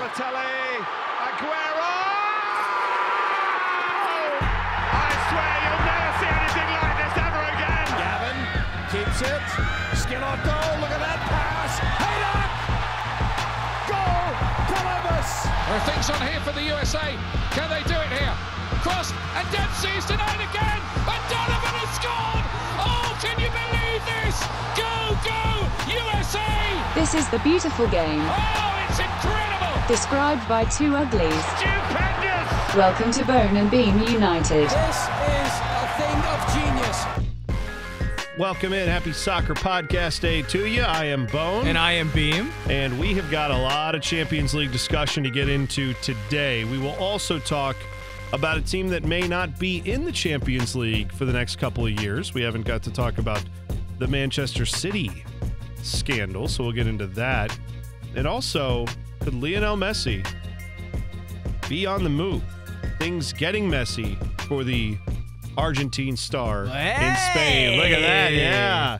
Balotelli, Aguero! I swear you'll never see anything like this ever again. Gavin keeps it. Skin on goal. Look at that pass. Haydock! Goal! Columbus! There are things on here for the USA. Can they do it here? Cross and Dempsey's denied again. And Donovan has scored. Oh, can you believe this? Go, go, USA! This is the beautiful game, Oh, it's incredible. Described by two uglies. Stupendous! Welcome to Bone and Beam United. This is a thing of genius. Welcome in. Happy Soccer Podcast Day to you. I am Bone. And I am Beam. and we have got a lot of Champions League discussion to get into today. We will also talk about a team that may not be in the Champions League for the next couple of years. We haven't got to talk about the Manchester City scandal, so we'll get into that. And also, could Lionel Messi be on the move? Things getting messy for the Argentine star in Spain. Look at that. Yeah.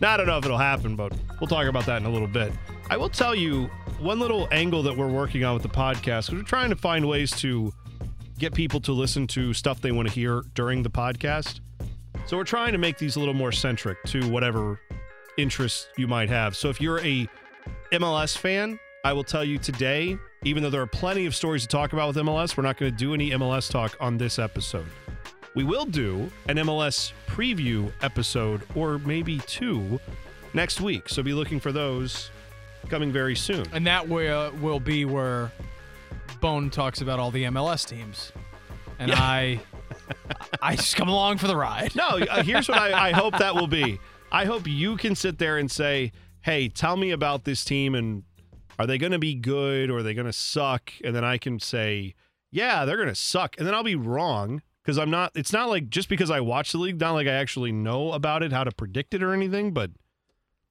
Now, I don't know if it'll happen, but we'll talk about that in a little bit. I will tell you one little angle that we're working on with the podcast because we're trying to find ways to get people to listen to stuff they want to hear during the podcast. So we're trying to make these a little more centric to whatever interests you might have. So if you're a MLS fan, I will tell you today, even though there are plenty of stories to talk about with MLS, we're not going to do any MLS talk on this episode. We will do an MLS preview episode or maybe two next week. So be looking for those coming very soon. And that will, will be where Bone talks about all the MLS teams. And Yeah. I I just come along for the ride. No, uh, here's what I, I hope that will be. I hope you can sit there and say, hey, tell me about this team and are they going to be good or are they going to suck? And then I can say, yeah, they're going to suck. And then I'll be wrong because I'm not, it's not like just because I watch the league, not like I actually know about it, how to predict it or anything, but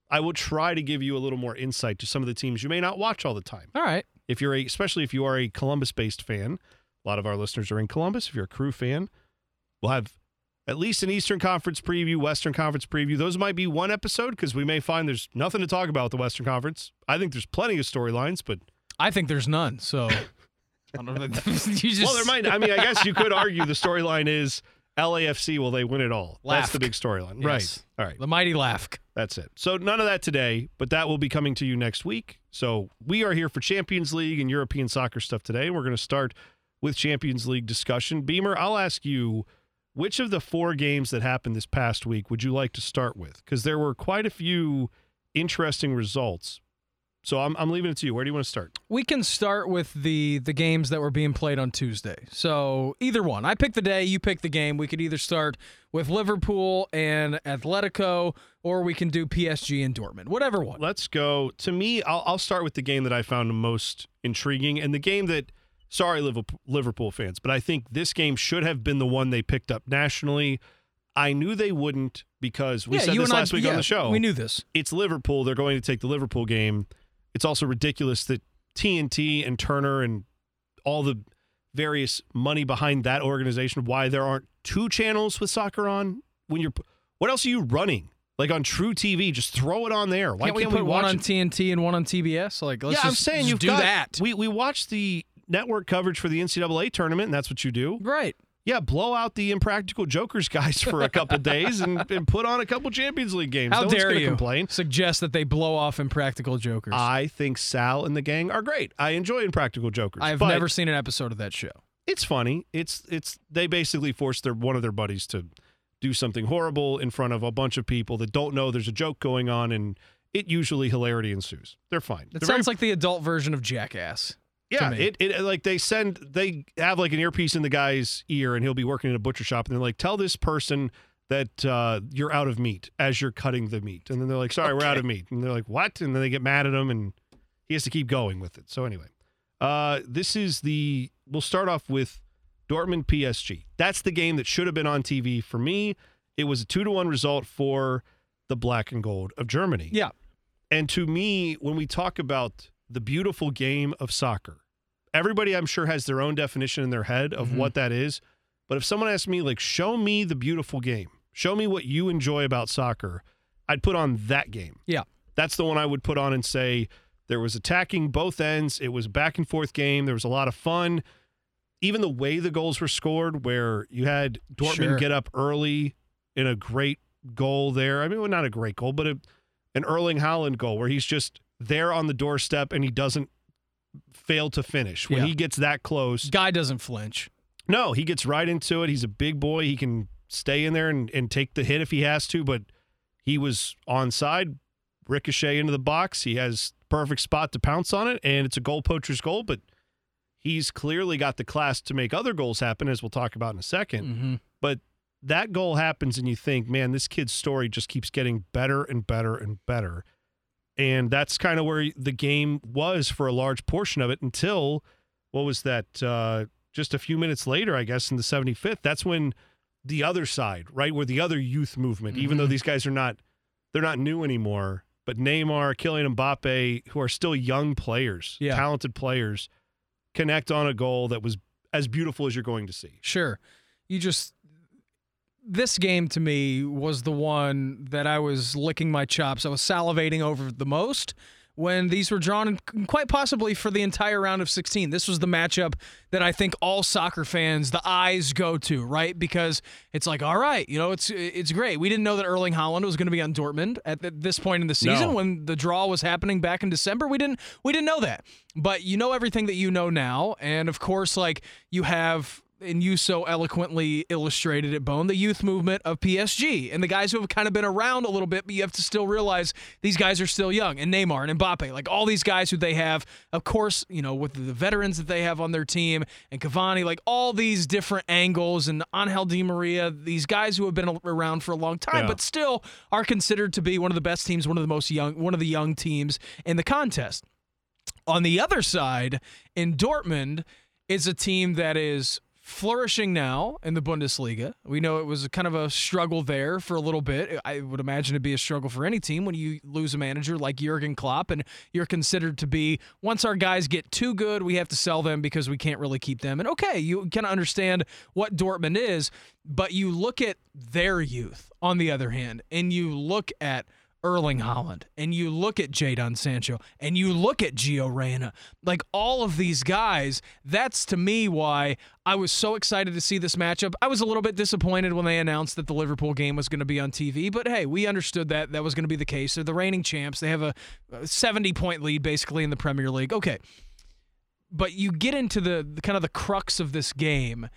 I will try to give you a little more insight to some of the teams you may not watch all the time. All right. If you're a, especially if you are a Columbus based fan, a lot of our listeners are in Columbus. If you're a crew fan, we'll have at least an Eastern Conference preview, Western Conference preview. Those might be one episode because we may find there's nothing to talk about with the Western Conference. I think there's plenty of storylines, but I think there's none. So I don't know. you just well, there might. I mean, I guess you could argue the storyline is LAFC. Will they win it all? That's the big storyline, Yes. right? All right. the mighty Lafk. That's it. So none of that today, but that will be coming to you next week. So we are here for Champions League and European soccer stuff today. We're going to start with Champions League discussion. Beamer, I'll ask you which of the four games that happened this past week would you like to start with? Because there were quite a few interesting results. So I'm, I'm leaving it to you. Where do you want to start? We can start with the the games that were being played on Tuesday. So either one. I pick the day, you pick the game. We could either start with Liverpool and Atletico, or we can do PSG and Dortmund. Whatever one. Let's go. To me, I'll, I'll start with the game that I found most intriguing and the game that, sorry, Liverpool, Liverpool fans, but I think this game should have been the one they picked up nationally. I knew they wouldn't because we yeah, said you this last I, week on the show. We knew this. it's Liverpool. They're going to take the Liverpool game. It's also ridiculous that TNT and Turner and all the various money behind that organization, why there aren't two channels with soccer on when you're. What else are you running? Like on truTV, just throw it on there. Why Can't can't, we put one on it? TNT and one on TBS? Like, let's yeah, just, I'm saying you've do got, that. We we watch the network coverage for the NCAA tournament, and that's what you do. right. Yeah, blow out the impractical jokers guys for a couple days and, and put on a couple Champions League games. How no dare you complain. suggest that they blow off Impractical Jokers? I think Sal and the gang are great. I enjoy Impractical Jokers. I've never seen an episode of that show. It's funny. It's it's they basically force their one of their buddies to do something horrible in front of a bunch of people that don't know there's a joke going on, and it usually hilarity ensues. They're fine. It They're sounds very- like the adult version of Jackass. Yeah. It, it like they send they have like an earpiece in the guy's ear, and he'll be working in a butcher shop, and they're like, tell this person. That uh, you're out of meat as you're cutting the meat, and then they're like, "Sorry, we're out of meat," and they're like, "What?" And then they get mad at him, and he has to keep going with it. So anyway, uh, this is the. We'll start off with Dortmund PSG. That's the game that should have been on TV for me. It was a two to one result for the black and gold of Germany. Yeah. And to me, when we talk about the beautiful game of soccer, everybody I'm sure has their own definition in their head of Mhm. what that is. But if someone asked me, like, show me the beautiful game, show me what you enjoy about soccer, I'd put on that game. Yeah. That's the one I would put on and say, There was attacking both ends. It was a back and forth game. There was a lot of fun. Even the way the goals were scored, where you had Dortmund Sure. get up early in a great goal there. I mean, well, not a great goal, but a, an Erling Haaland goal where he's just there on the doorstep and he doesn't fail to finish. When Yeah. he gets that close, Guy doesn't flinch. no, he gets right into it. He's a big boy. He can stay in there and, and take the hit if he has to, but he was onside, ricochet into the box. He has perfect spot to pounce on it, and it's a goal poacher's goal, but he's clearly got the class to make other goals happen, as we'll talk about in a 2nd Mm-hmm. But that goal happens, and you think, man, this kid's story just keeps getting better and better and better. And that's kind of where the game was for a large portion of it until what was that? Uh, just a few minutes later, I guess, in the 75th. That's when the other side, right, where the other youth movement, even though Mhm. these guys are not, they're not new anymore, but Neymar, Kylian Mbappe, who are still young players, Yeah. talented players, connect on a goal that was as beautiful as you're going to see. Sure. You just this game to me was the one that I was licking my chops. I was salivating over the most when these were drawn and quite possibly for the entire round of 16. This was the matchup that I think all soccer fans the eyes go to, right? Because it's like, all right, you know, it's it's great. We didn't know that Erling Haaland was going to be on Dortmund at th- this point in the season No. when the draw was happening back in December. We didn't we didn't know that. But you know everything that you know now and of course like you have and you so eloquently illustrated it, Bone, the youth movement of PSG and the guys who have kind of been around a little bit, but you have to still realize these guys are still young. And Neymar and Mbappe, like all these guys who they have, of course, you know, with the veterans that they have on their team and Cavani, like all these different angles and Angel Di Maria, these guys who have been around for a long time, Yeah. but still are considered to be one of the best teams, one of the most young, one of the young teams in the contest. On the other side, in Dortmund, is a team that is flourishing now in the Bundesliga. We know it was kind of a struggle there for a little bit. I would imagine it'd be a struggle for any team when you lose a manager like Jurgen Klopp and you're considered to be once our guys get too good, we have to sell them because we can't really keep them. And okay, you kind of understand what Dortmund is, but you look at their youth on the other hand, and you look at Erling Haaland, and you look at Jadon Sancho, and you look at Gio Reyna, like all of these guys. That's to me why I was so excited to see this matchup. I was a little bit disappointed when they announced that the Liverpool game was going to be on TV, but hey, we understood that that was going to be the case. They're the reigning champs. They have a 70 point lead basically in the Premier League. Okay. But you get into the, the kind of the crux of this game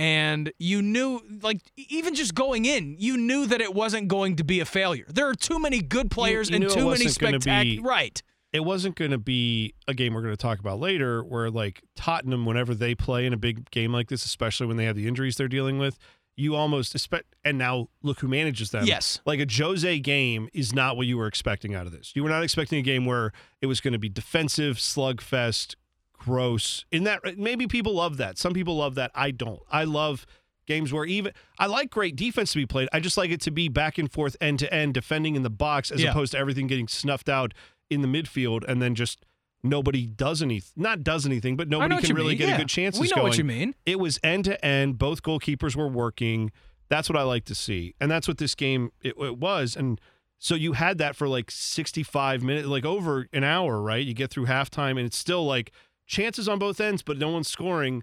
and you knew like even just going in you knew that it wasn't going to be a failure. There are too many good players you and too many spectacular right. It wasn't going to be a game we're going to talk about later where like Tottenham whenever they play in a big game like this especially when they have the injuries they're dealing with you almost expect and now look who manages them. Yes. like a Jose game is not what you were expecting out of this. You were not expecting a game where it was going to be defensive slugfest gross. In that maybe people love that. Some people love that. I don't. I love games where even I like great defense to be played. I just like it to be back and forth end to end defending in the box as Yeah. opposed to everything getting snuffed out in the midfield and then just nobody does anything not does anything but nobody can really mean. get Yeah. a good chance we know going. what you mean. It was end to end. Both goalkeepers were working. That's what I like to see. And that's what this game it, it was. And so you had that for like 65 minutes like over an hour right? You get through halftime and it's still like chances on both ends but no one's scoring.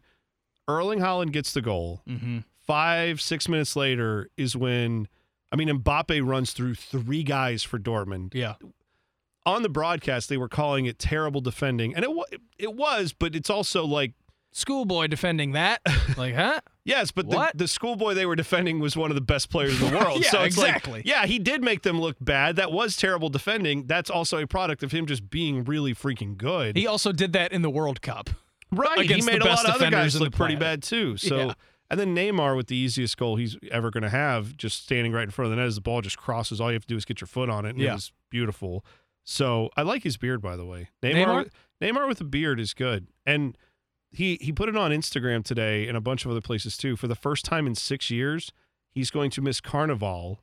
Erling Haaland gets the goal. Mm-hmm. five six minutes later is when I mean Mbappe runs through three guys for Dortmund. Yeah. On the broadcast they were calling it terrible defending. And it it was but it's also like schoolboy defending that. Like huh? Yes but the, the schoolboy they were defending was one of the best players in the world. Yeah, so it's exactly. like yeah he did make them look bad. That was terrible defending. That's also a product of him just being really freaking good. He also did that in the world cup. Right he made a lot of other guys look pretty bad too. So Yeah. and then Neymar with the easiest goal he's ever going to have just standing right in front of the net as the ball just crosses. All you have to do is get your foot on it and Yeah. it was beautiful. So I like his beard by the way. Neymar? Neymar with a beard is good. And he he put it on Instagram today and a bunch of other places too. For the first time in six years, he's going to miss Carnival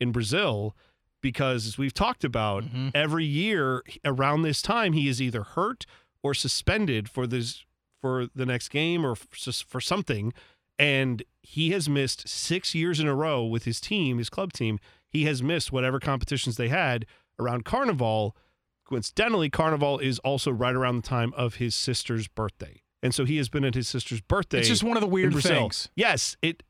in Brazil because, as we've talked about, Mhm. every year around this time he is either hurt or suspended for this for the next game or for something. And he has missed six years in a row with his team, his club team. He has missed whatever competitions they had around Carnival. Coincidentally, Carnival is also right around the time of his sister's birthday. And so he has been at his sister's birthday. It's just one of the weird things. Yes, it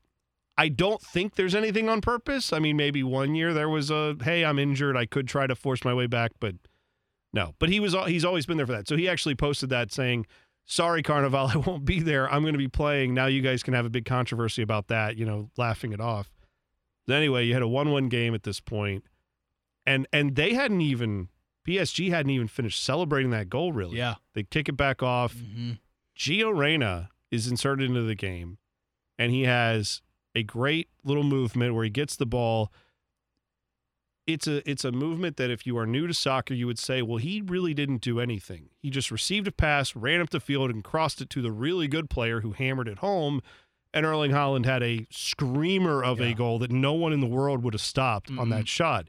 I don't think there's anything on purpose. I mean, maybe one year there was a hey, I'm injured, I could try to force my way back, but no. But he was he's always been there for that. So he actually posted that saying, "Sorry Carnival, I won't be there. I'm going to be playing. Now you guys can have a big controversy about that, you know, laughing it off." But anyway, you had a 1-1 game at this. And and they hadn't even PSG hadn't even finished celebrating that goal really. Yeah. They kick it back off. Mm-hmm. Gio Reyna is inserted into the game, and he has a great little movement where he gets the ball. It's a it's a movement that if you are new to soccer, you would say, well, he really didn't do anything. He just received a pass, ran up the field, and crossed it to the really good player who hammered it home. And Erling Haaland had a screamer of a goal that no one in the world would have stopped on Mm-mm. that mm-hmm. shot.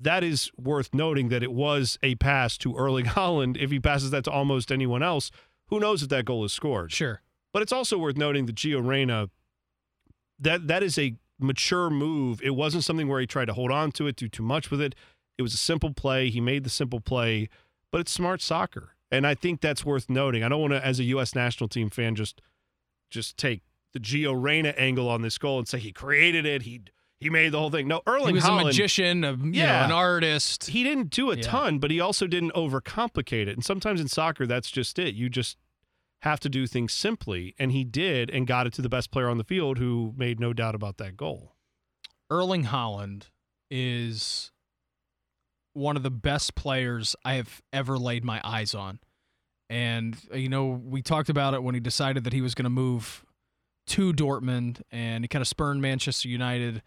That is worth noting that it was a pass to Erling Haaland. If he passes that to almost anyone else, who knows if that goal is scored? Sure. But it's also worth noting that Gio Reyna, that that is a mature move. It wasn't something where he tried to hold on to it, do too much with it. It was a simple play. He made the simple play, but it's smart soccer, and I think that's worth noting. I don't want to, as a U.S. national team fan, just just take the Gio Reyna angle on this goal and say he created it. He he made the whole thing. No, Erling He was Haaland, a magician, a, Yeah. know, an artist. he didn't do a Yeah. ton, but he also didn't overcomplicate it. And sometimes in soccer, that's just it. You just have to do things simply. And he did and got it to the best player on the field who made no doubt about that goal. Erling Haaland is one of the best players I have ever laid my eyes on. And, uh, you know, we talked about it when he decided that he was going to move to Dortmund and he kind of spurned Manchester United,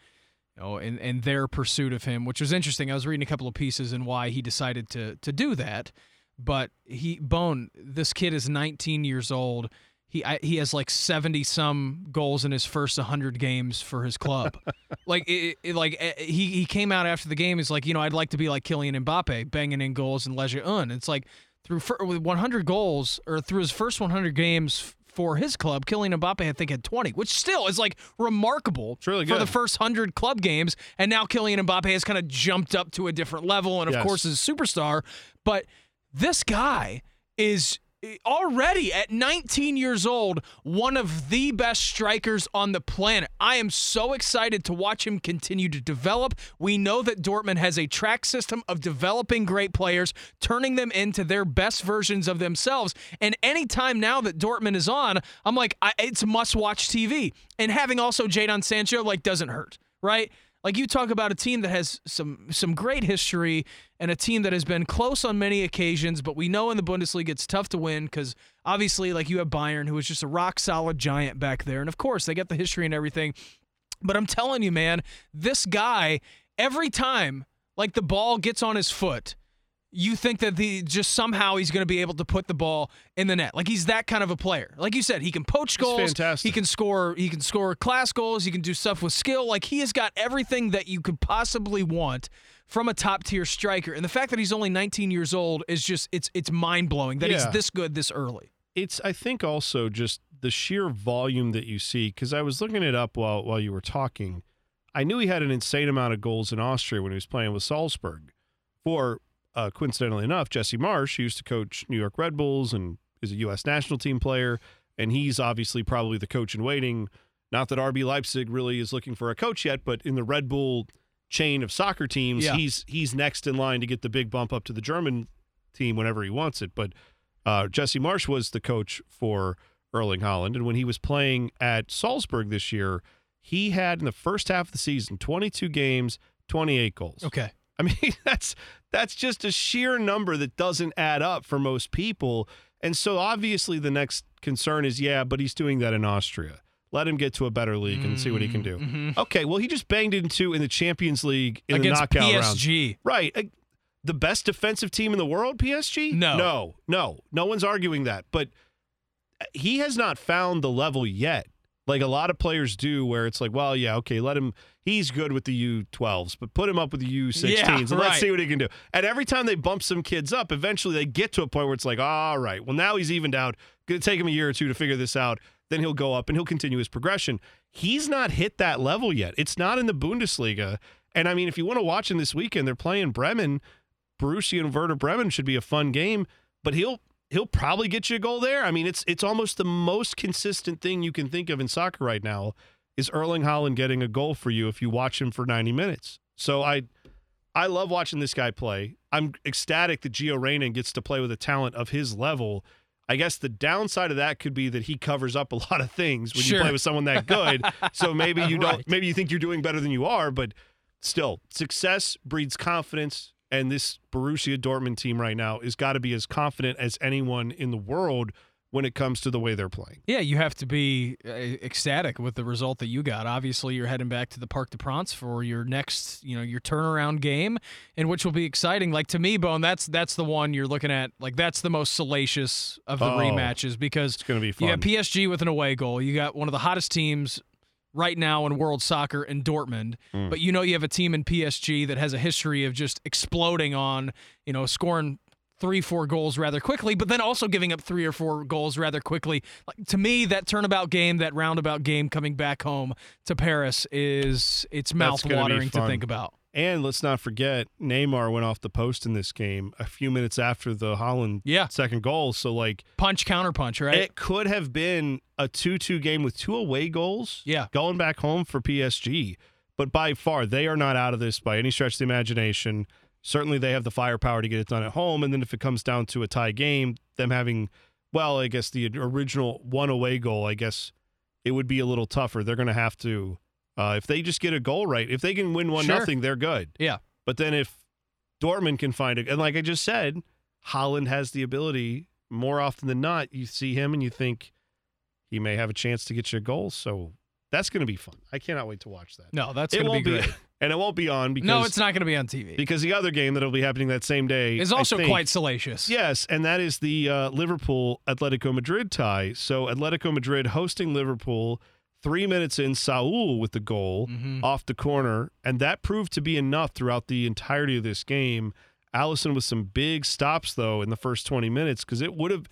you know, in, in their pursuit of him, which was interesting. I was reading a couple of pieces and why he decided to to do that. But he, Bone, this kid is 19 years old. He I, he has like 70 some goals in his first 100 games for his club. like it, it- like eh, he he came out after the game. He's like, you know, I'd like to be like Kylian Mbappe, banging in goals and Leisure Un. It's like through fir- with 100 goals or through his first 100 games for his club, Kylian Mbappe I think had 20, which still is like remarkable really for the first 100 club games. And now Kylian Mbappe has kind of jumped up to a different level, and of Yes. course is a superstar. But this guy is already at 19 years old one of the best strikers on the planet. I am so excited to watch him continue to develop. We know that Dortmund has a track system of developing great players, turning them into their best versions of themselves. And anytime now that Dortmund is on, I'm like I, it's must-watch TV. And having also Jadon Sancho like doesn't hurt, right? Like you talk about a team that has some some great history and a team that has been close on many occasions, but we know in the Bundesliga it's tough to win because obviously, like you have Bayern, who is just a rock solid giant back there, and of course they get the history and everything. But I'm telling you, man, this guy every time like the ball gets on his foot, you think that the just somehow he's going to be able to put the ball in the net. Like he's that kind of a player. Like you said, he can poach goals. fantastic. He can score. He can score class goals. He can do stuff with skill. Like he has got everything that you could possibly want from a top tier striker. And the fact that he's only 19 years old is just it's it's mind blowing that he's this good this early. It's I think also just the sheer volume that you see because I was looking it up while while you were talking. I knew he had an insane amount of goals in Austria when he was playing with Salzburg. For uh, coincidentally enough, Jesse Marsch used to coach New York Red Bulls and is a U.S. national team player, and he's obviously probably the coach in waiting. Not that RB Leipzig really is looking for a coach yet, but in the Red Bull chain of soccer teams, Yeah. he's he's next in line to get the big bump up to the German team whenever he wants it. But uh, Jesse Marsch was the coach for Erling Haaland, and when he was playing at Salzburg this year, he had in the first half of the season 22 games, 28 goals. Okay. I mean, that's that's just a sheer number that doesn't add up for most people. And so obviously the next concern is, yeah, but he's doing that in Austria. Let him get to a better league and see what he can do. Mhm. Okay, well, he just banged into in the Champions League in Against the knockout round. PSG. Right. Uh, The best defensive team in the world, PSG? No. No, no. No one's arguing that. But uh, he has not found the level yet. Like a lot of players do, where it's like, well, yeah, okay, let him. He's good with the U12s, but put him up with the U16s Yeah, and right. let's see what he can do. And every time they bump some kids up, eventually they get to a point where it's like, all right, well, now he's evened out. Going to take him a year or two to figure this out. Then he'll go up and he'll continue his progression. He's not hit that level yet. It's not in the Bundesliga. And I mean, if you want to watch him this weekend, they're playing Bremen. Borussia and Werder Bremen should be a fun game, but he'll he'll probably get you a goal there. I mean, it's it's almost the most consistent thing you can think of in soccer right now is Erling Haaland getting a goal for you if you watch him for 90 minutes. So I I love watching this guy play. I'm ecstatic that Gio Reyna gets to play with a talent of his level. I guess the downside of that could be that he covers up a lot of things when Sure. you play with someone that good. so maybe you don't Right. maybe you think you're doing better than you are, but still, success breeds confidence and this Borussia Dortmund team right now has got to be as confident as anyone in the world when it comes to the way they're playing. Yeah, you have to be uh, ecstatic with the result that you got. Obviously, you're heading back to the Parc de France for your next, you know, your turnaround game, and which will be exciting. Like to me, Bone, that's that's the one you're looking at. Like that's the most salacious of the Oh, rematches because It's going to be you fun. got PSG with an away goal. You got one of the hottest teams right now in world soccer in Dortmund. Mm. But you know you have a team in PSG that has a history of just exploding on, you know, scoring three, four goals rather quickly, but then also giving up three or four goals rather quickly. Like to me, that turnabout game, that roundabout game coming back home to Paris is it's mouth watering to think about. And let's not forget, Neymar went off the post in this game a few minutes after the Haaland Yeah. second goal. So, like, Punch counter punch, right? it could have been a 2 2 game with two away goals. Yeah. Going back home for PSG. But by far, they are not out of this by any stretch of the imagination. Certainly, they have the firepower to get it done at home. And then if it comes down to a tie game, them having, well, I guess the original one away goal, I guess it would be a little tougher. They're going to have to, uh, if they just get a goal right, if they can win 1 Sure. nothing, they're good. yeah. But then if Dortmund can find it, and like I just said, Haaland has the ability more often than not. You see him and you think he may have a chance to get you a goal. So that's going to be fun. I cannot wait to watch that. No, that's it going to won't be and it won't be on because No, it's not going to be on TV. because the other game that'll be happening that same day is also think- quite salacious. Yes, and that is the uh, Liverpool Atletico Madrid tie. So Atletico Madrid hosting Liverpool. Three minutes in, Saul with the goal Mhm. off the corner, and that proved to be enough throughout the entirety of this game. Alisson with some big stops though in the first twenty minutes because it would have.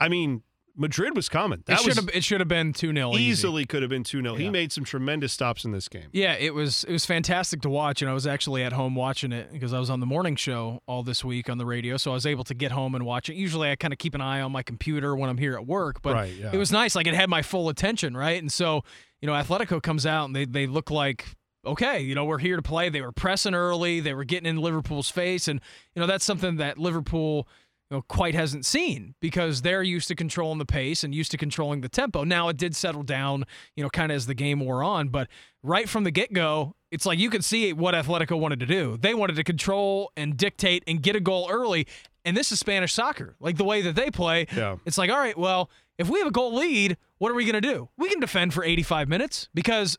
I mean, Madrid was coming. It That should was have it should have been 2-0 easy. easily could have been two 0 He made some tremendous stops in this game. Yeah, it was it was fantastic to watch, and I was actually at home watching it because I was on the morning show all this week on the radio, so I was able to get home and watch it. Usually, I kind of keep an eye on my computer when I'm here at work, but Right, yeah. it was nice. Like it had my full attention, right? And so, you know, Atletico comes out and they they look like okay, you know, we're here to play. They were pressing early, they were getting in Liverpool's face, and you know that's something that Liverpool you know, quite hasn't seen because they're used to controlling the pace and used to controlling the tempo. Now it did settle down, you know, kind of as the game wore on, but right from the get go, it's like you could see what Atletico wanted to do. They wanted to control and dictate and get a goal early. And this is Spanish soccer, like the way that they play. Yeah. It's like, all right, well, if we have a goal lead, what are we going to do? We can defend for 85 minutes because,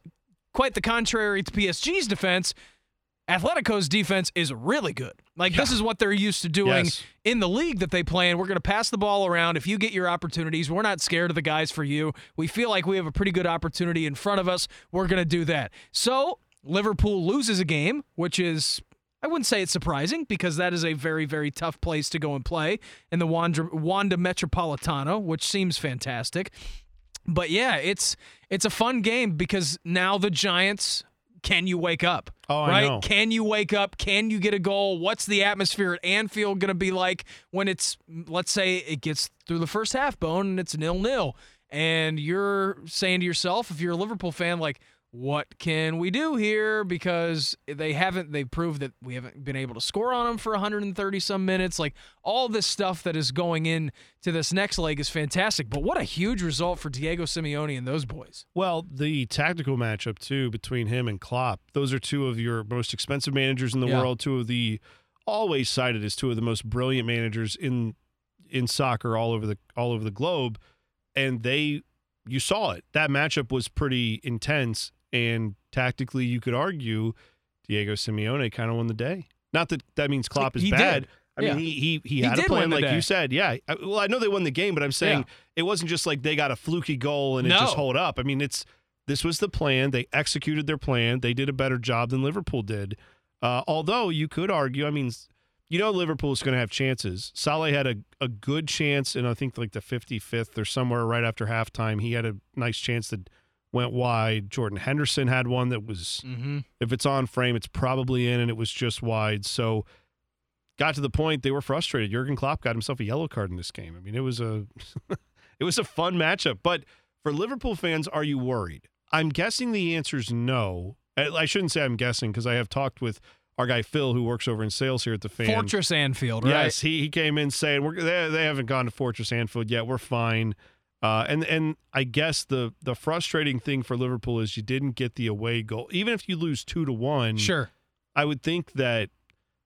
quite the contrary to PSG's defense, Atletico's defense is really good. Like this is what they're used to doing Yes. in the league that they play in. We're going to pass the ball around. If you get your opportunities, we're not scared of the guys for you. We feel like we have a pretty good opportunity in front of us. We're going to do that. So Liverpool loses a game, which is. I wouldn't say it's surprising because that is a very, very tough place to go and play in the Wanda, Wanda Metropolitano, which seems fantastic. But yeah, it's it's a fun game because now the Giants can you wake up? Oh, I right? know. Can you wake up? Can you get a goal? What's the atmosphere at Anfield going to be like when it's let's say it gets through the first half bone and it's nil nil and you're saying to yourself if you're a Liverpool fan like what can we do here because they haven't they proved that we haven't been able to score on them for 130 some minutes like all this stuff that is going in to this next leg is fantastic but what a huge result for Diego Simeone and those boys Well, the tactical matchup too between him and Klopp. Those are two of your most expensive managers in the Yeah. world. Two of the always cited as two of the most brilliant managers in in soccer all over the all over the globe. And they, you saw it. That matchup was pretty intense. And tactically, you could argue Diego Simeone kind of won the day. Not that that means Klopp is He did. bad. I Yeah. mean, he he he, He had a plan, like day. you said. Yeah. I, well, I know they won the game, but I'm saying Yeah. it wasn't just like they got a fluky goal and it No. just hold up. I mean, it's this was the plan. They executed their plan. They did a better job than Liverpool did. Uh, although you could argue, I mean, you know, Liverpool's going to have chances. Salah had a, a good chance, and I think like the 55th or somewhere right after halftime, he had a nice chance that went wide. Jordan Henderson had one that was, mm-hmm. if it's on frame, it's probably in, and it was just wide. So got to the point they were frustrated. Jurgen Klopp got himself a yellow card in this game. I mean, it was a it was a fun matchup. But for Liverpool fans, are you worried? I'm guessing the answer is no. I I shouldn't say I'm guessing because I have talked with our guy Phil, who works over in sales here at the fan. Fortress Anfield, right? Yes, he, he came in saying we're they, they haven't gone to Fortress Anfield yet. We're fine. Uh, and and I guess the the frustrating thing for Liverpool is you didn't get the away goal. Even if you lose two to one, Sure. I would think that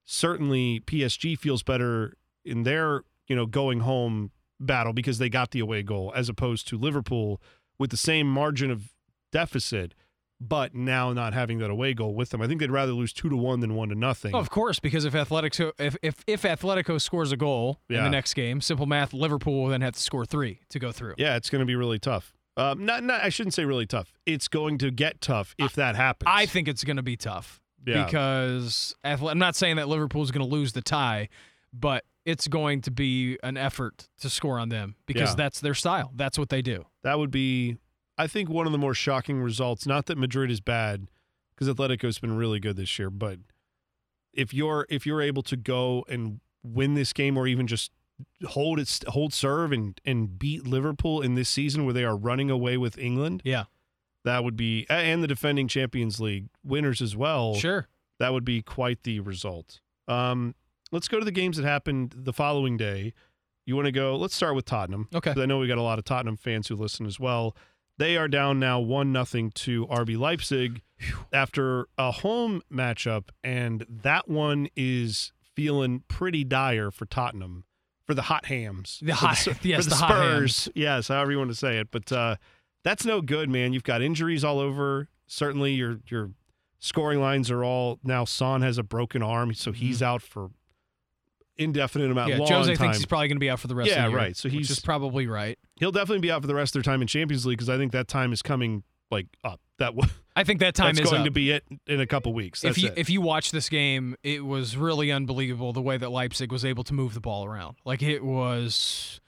certainly PSG feels better in their you know going home battle because they got the away goal as opposed to Liverpool with the same margin of deficit, but now not having that away goal with them. I think they'd rather lose two to one than one to nothing. Oh, of course, because if Atletico if if, if Atletico scores a goal in the next game, simple math, Liverpool will then have to score three to go through. Yeah, it's going to be really tough. Um, not, not, I shouldn't say really tough. It's going to get tough if that happens. I think it's going to be tough Yeah. because I'm not saying that Liverpool's going to lose the tie, but it's going to be an effort to score on them because Yeah. that's their style. That's what they do. that would be, I think, one of the more shocking results. Not that Madrid is bad, because Atletico's been really good this year, but if you're if you're able to go and win this game, or even just hold it, hold serve, and and beat Liverpool in this season where they are running away with England, Yeah, that would be, and the defending Champions League winners as well. sure. that would be quite the result. Um, let's go to the games that happened the following day. You want to go? Let's start with Tottenham. Okay. I know we got a lot of Tottenham fans who listen as well. They are down now one nothing to RB Leipzig after a home matchup, and that one is feeling pretty dire for Tottenham for the hot hams. The For hot- yes, for the, the hot Spurs. Yes, however you want to say it, but uh, that's no good, man. You've got injuries all over. Certainly, your your scoring lines are all now. Son has a broken arm, so he's out for indefinite amount. Yeah, long Jose time. thinks he's probably going to be out for the rest Yeah, of the year. right. So he's- is probably right. He'll definitely be out for the rest of their time in Champions League because I think that time is coming like up. That w- I think that time is going up. to be it in a couple weeks. That's if you it. if you watch this game, it was really unbelievable the way that Leipzig was able to move the ball around. Like it was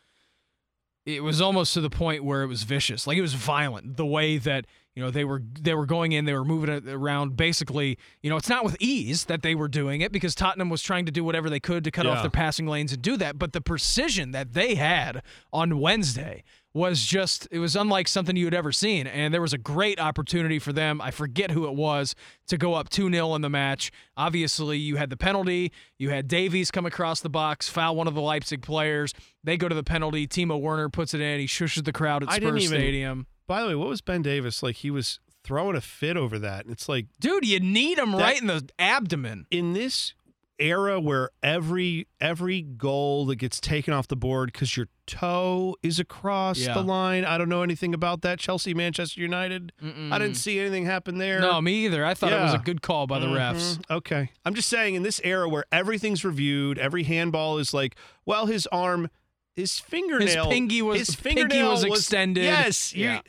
it was almost to the point where it was vicious. Like it was violent the way that you know they were they were going in, they were moving it around basically, you know, it's not with ease that they were doing it because Tottenham was trying to do whatever they could to cut off Yeah. their passing lanes and do that, but the precision that they had on Wednesday was just it was unlike something you had ever seen. And there was a great opportunity for them. I forget who it was to go up 2-0 in the match. Obviously you had the penalty. You had davies come across the box foul one of the leipzig players. They go to the penalty. Timo werner puts it in. He shushes the crowd at I didn't spurs even- stadium By the way, what was Ben Davies like? He was throwing a fit over that, and it's like dude you need him That- right in the abdomen in this era where every every goal that gets taken off the board because your toe is across Yeah. the line. I don't know anything about that. Chelsea, Manchester United. I didn't see anything happen there. no me either i thought it was a good call by the refs Mhm. Okay. I'm just saying in this era where everything's reviewed, every handball is like, well, his arm, his fingernail, pinky was- his pinky fingernail was extended. Yes. you- Yeah.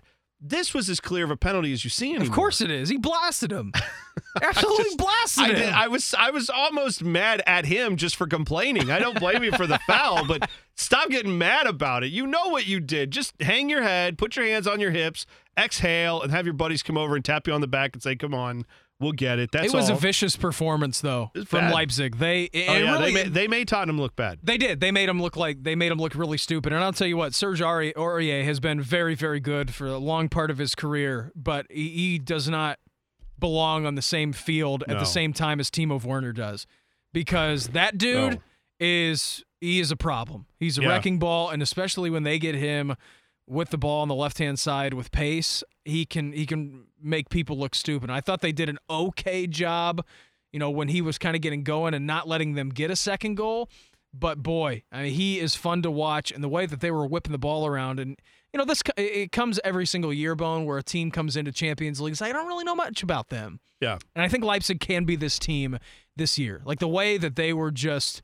This was as clear of a penalty as you see anymore. of course it is he blasted him absolutely just- blasted I, him did, I was I was almost mad at him just for complaining. I don't blame you for the foul, but stop getting mad about it. You know what you did. Just hang your head, put your hands on your hips, exhale, and have your buddies come over and tap you on the back and say, "Come on, we'll get it." That's it was all. a vicious performance though from. Leipzig. They Oh and yeah, really, they made, they made Tottenham look bad. they did. They made him look like they made him look really stupid. And I'll tell you what, Serge Aurier has been very very good for a long part of his career, but he, he does not belong on the same field at No. the same time as Timo Werner does, because that dude No. is he is a problem. He's a Yeah. wrecking ball, and especially when they get him with the ball on the left hand side with pace, he can he can make people look stupid. I thought they did an okay job, you know, when he was kind of getting going and not letting them get a second goal. But boy, I mean, he is fun to watch, and the way that they were whipping the ball around, and you know, this it comes every single year, Bone, where a team comes into Champions League. So I don't really know much about them. Yeah. And I think Leipzig can be this team this year. Like the way that they were just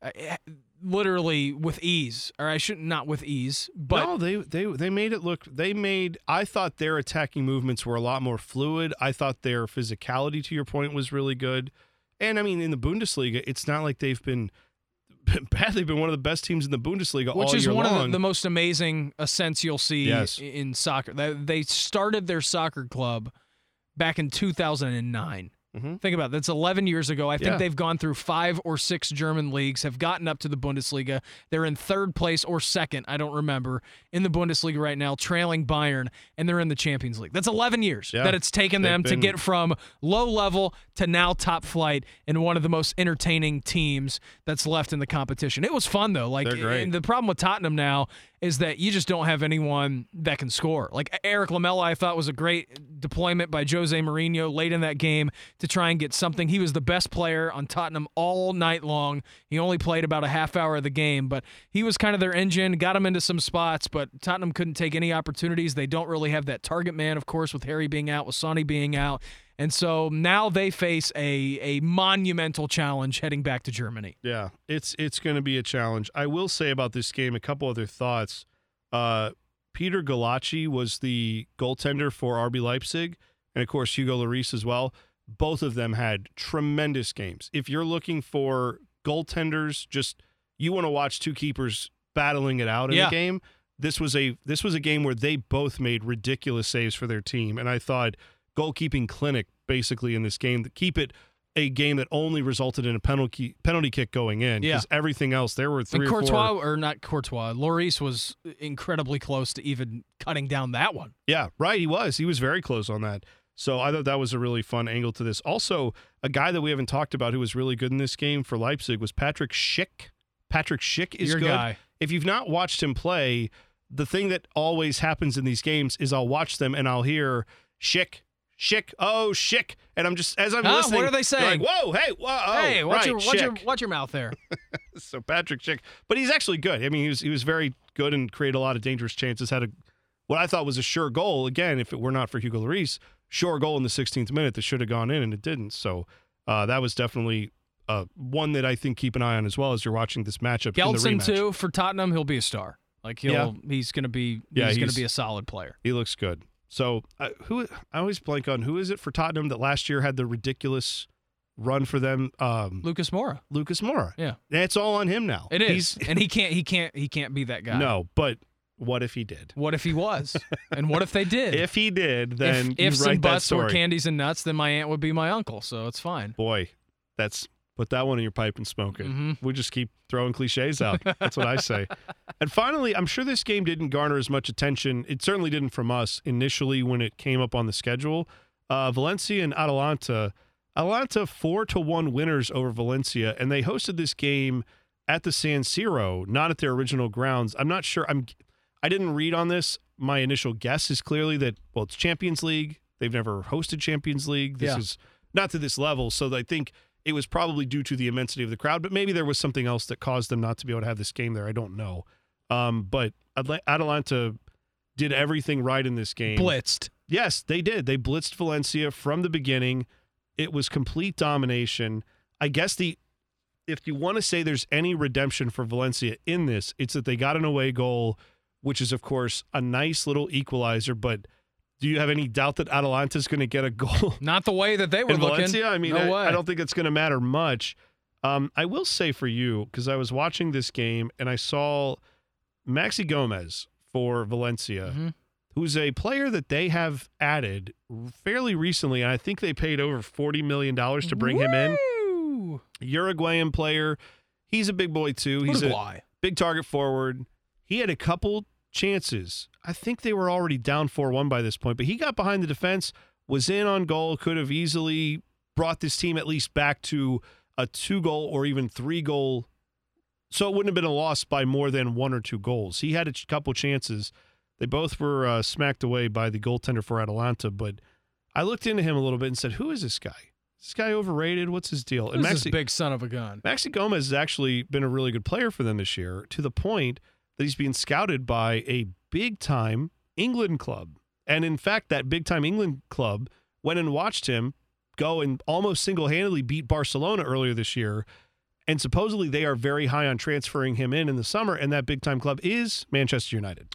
uh, eh, literally with ease, or I shouldn't not with ease, but no, they they they made it look. They made. I thought their attacking movements were a lot more fluid. I thought their physicality, to your point, was really good. And I mean, in the Bundesliga, it's not like they've been bad. They've been one of the best teams in the Bundesliga which is one long. of the, the most amazing ascents you'll see Yes. in soccer. They, they started their soccer club back in 2009. Mm-hmm. Think about it. That's 11 years ago. I think Yeah. they've gone through five or six German leagues, have gotten up to the Bundesliga. They're in third place or second, I don't remember, in the Bundesliga right now, trailing Bayern, and they're in the Champions League. That's 11 years Yeah. that it's taken They've them to get from low level to now top flight and one of the most entertaining teams that's left in the competition. It was fun though. Like They're great. and the problem with Tottenham now is that you just don't have anyone that can score. Like Erik Lamela, I thought was a great deployment by Jose Mourinho late in that game to try and get something. He was the best player on Tottenham all night long. He only played about a half hour of the game, but he was kind of their engine, got him into some spots, but Tottenham couldn't take any opportunities. They don't really have that target man, of course, with Harry being out, with Sonny being out. And so now they face a a monumental challenge heading back to Germany. Yeah, it's it's going to be a challenge. I will say about this game a couple other thoughts. Uh, Peter Gulacsi was the goaltender for RB Leipzig, and of course Hugo Lloris as well. Both of them had tremendous games. If you're looking for goaltenders, just you want to watch two keepers battling it out in Yeah. a game. This was a this was a game where they both made ridiculous saves for their team, and I thought goalkeeping clinic basically in this game to keep it a game that only resulted in a penalty penalty kick going in. Yeah. Because everything else, there were three and or Courtois, four. or not Courtois, Lloris was incredibly close to even cutting down that one. Yeah, right. He was. He was very close on that. So I thought that was a really fun angle to this. Also, a guy that we haven't talked about who was really good in this game for Leipzig was Patrick Schick. Patrick Schick is Your good. guy. If you've not watched him play, the thing that always happens in these games is I'll watch them and I'll hear Schick, Schick, oh Schick, and I'm just as I'm Huh? listening. What are they saying? Like, Whoa, hey, whoa, oh, hey, watch right, your watch your Schick." watch your mouth there. so Patrick Schick, but he's actually good. I mean, he was he was very good and created a lot of dangerous chances. Had a what I thought was a sure goal. Again, if it were not for Hugo Lloris, sure goal in the 16th minute that should have gone in and it didn't. So uh, that was definitely uh, one that I think keep an eye on as well as you're watching this matchup. Gelson too for Tottenham, he'll be a star. Like he'll Yeah. he's gonna be Yeah, he's, gonna be a solid player. He looks good. So uh, who I always blank on who is it for Tottenham that last year had the ridiculous run for them? Um, Lucas Moura. Lucas Moura. Yeah. It's all on him now. It is. He's, and he can't he can't he can't be that guy. no, but what if he did? What if he was? and what if they did? If he did, then if you ifs write and that buts were candies and nuts, then my aunt would be my uncle, so it's fine. Boy, that's put that one in your pipe and smoke it. Mhm. We just keep throwing cliches out. That's what I say. And finally, I'm sure this game didn't garner as much attention. It certainly didn't from us initially when it came up on the schedule. Uh, Valencia and Atalanta. Atalanta four to one winners over Valencia, and they hosted this game at the San Siro, not at their original grounds. I'm not sure. I'm. I didn't read on this. My initial guess is clearly that well, it's Champions League. They've never hosted Champions League. This Yeah. is not to this level, so I think it was probably due to the immensity of the crowd. But maybe there was something else that caused them not to be able to have this game there. I don't know. Um, but Atalanta did everything right in this game. Blitzed. Yes, they did. They blitzed Valencia from the beginning. It was complete domination. I guess the if you want to say there's any redemption for Valencia in this, it's that they got an away goal, which is of course a nice little equalizer. But do you have any doubt that Atalanta's going to get a goal Not the way that they were in looking. Valencia? I mean, no I. I don't think it's going to matter much. Um, I will say for you because I was watching this game and I saw Maxi Gomez for Valencia Mhm. who's a player that they have added fairly recently, and I think they paid over forty million dollars to bring him in. Uruguayan player. He's a big boy too. He's a Uruguay. big target forward. He had a couple chances. I think they were already down four one by this point, but he got behind the defense, was in on goal, could have easily brought this team at least back to a two goal or even three goal. So it wouldn't have been a loss by more than one or two goals. He had a couple chances. They both were uh, smacked away by the goaltender for Atalanta, but I looked into him a little bit and said, "Who is this guy? Is this guy overrated? What's his deal?" Who's this big son of a gun? Maxi Gomez has actually been a really good player for them this year to the point that he's being scouted by a big time England club. And in fact, that big time England club went and watched him go and almost single handedly beat Barcelona earlier this year. And supposedly they are very high on transferring him in in the summer. And that big time club is Manchester United.